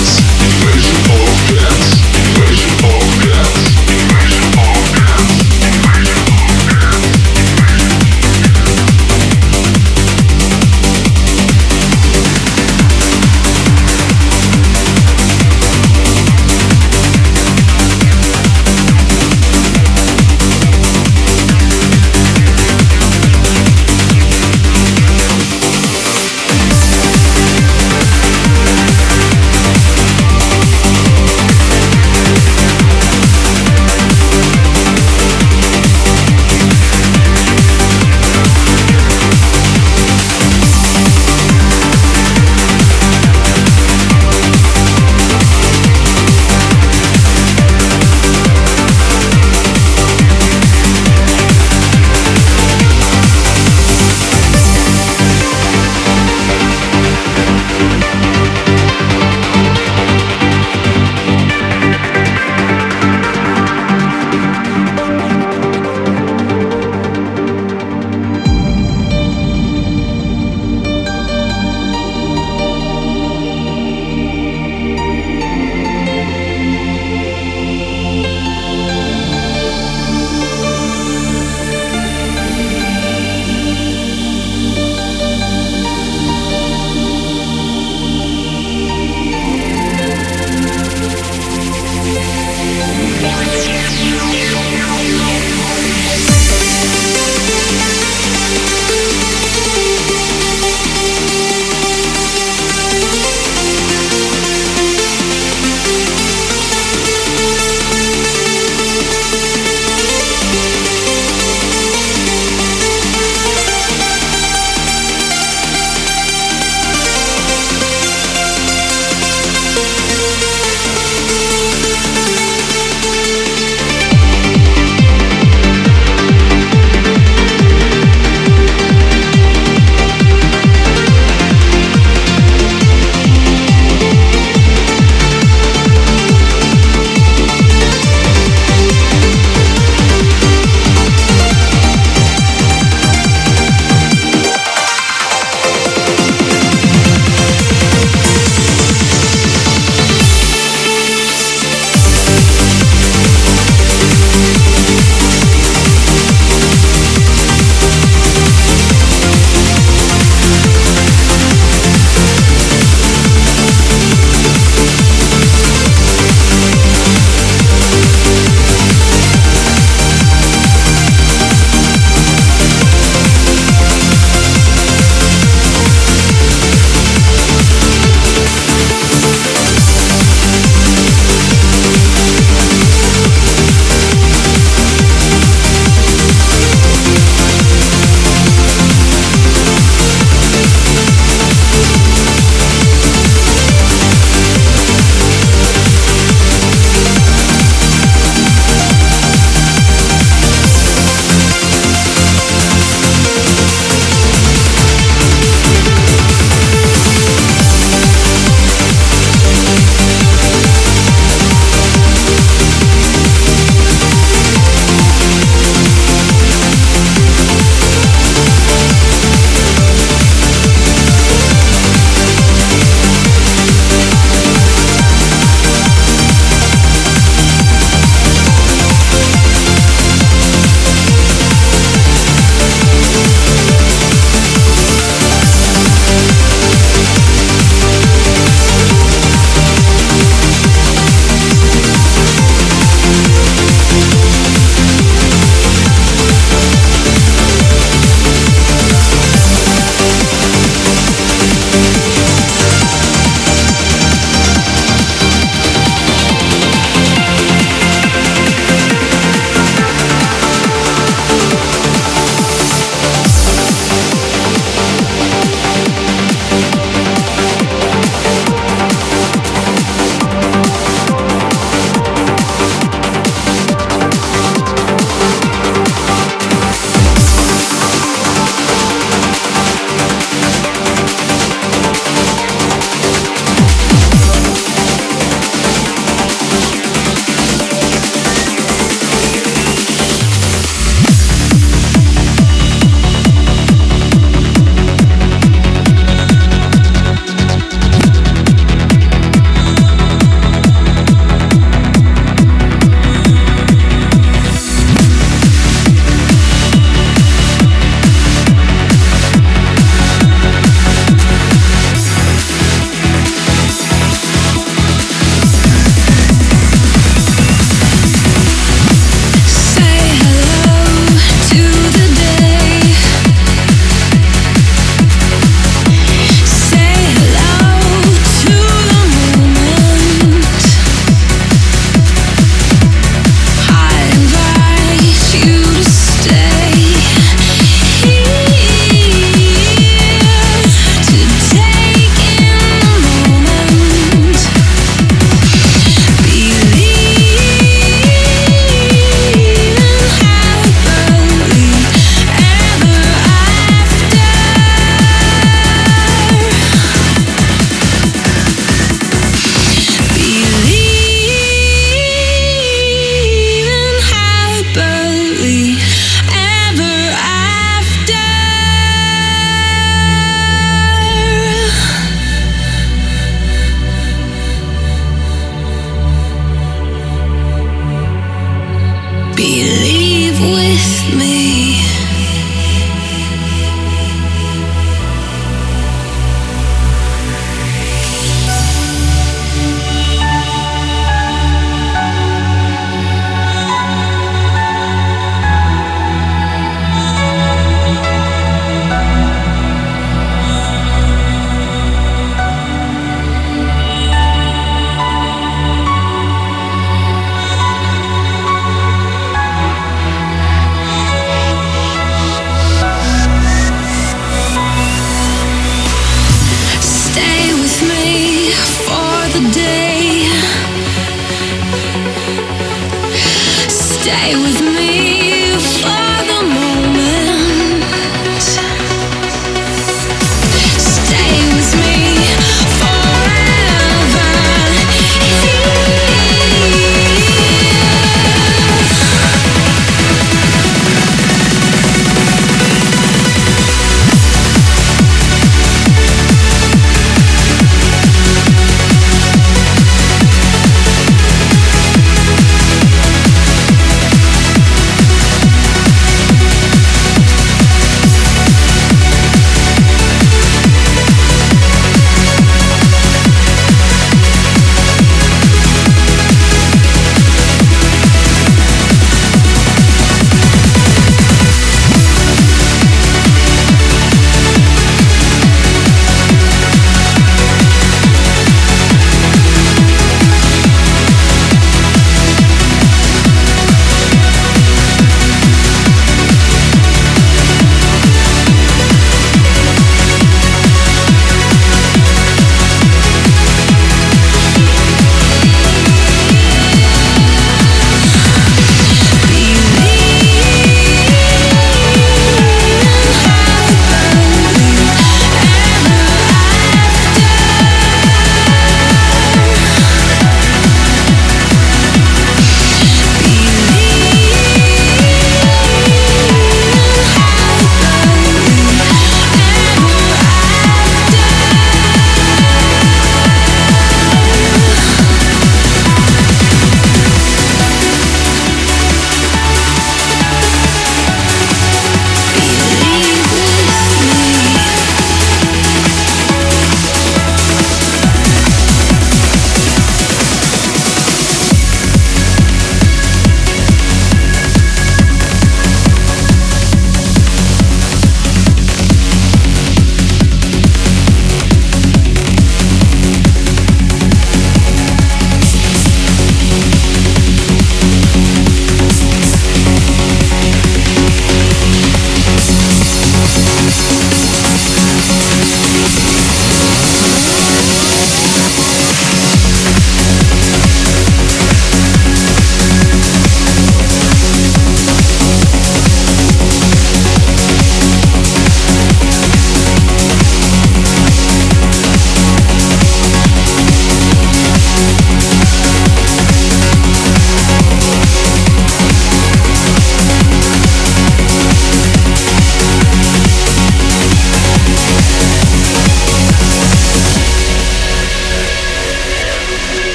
Peace.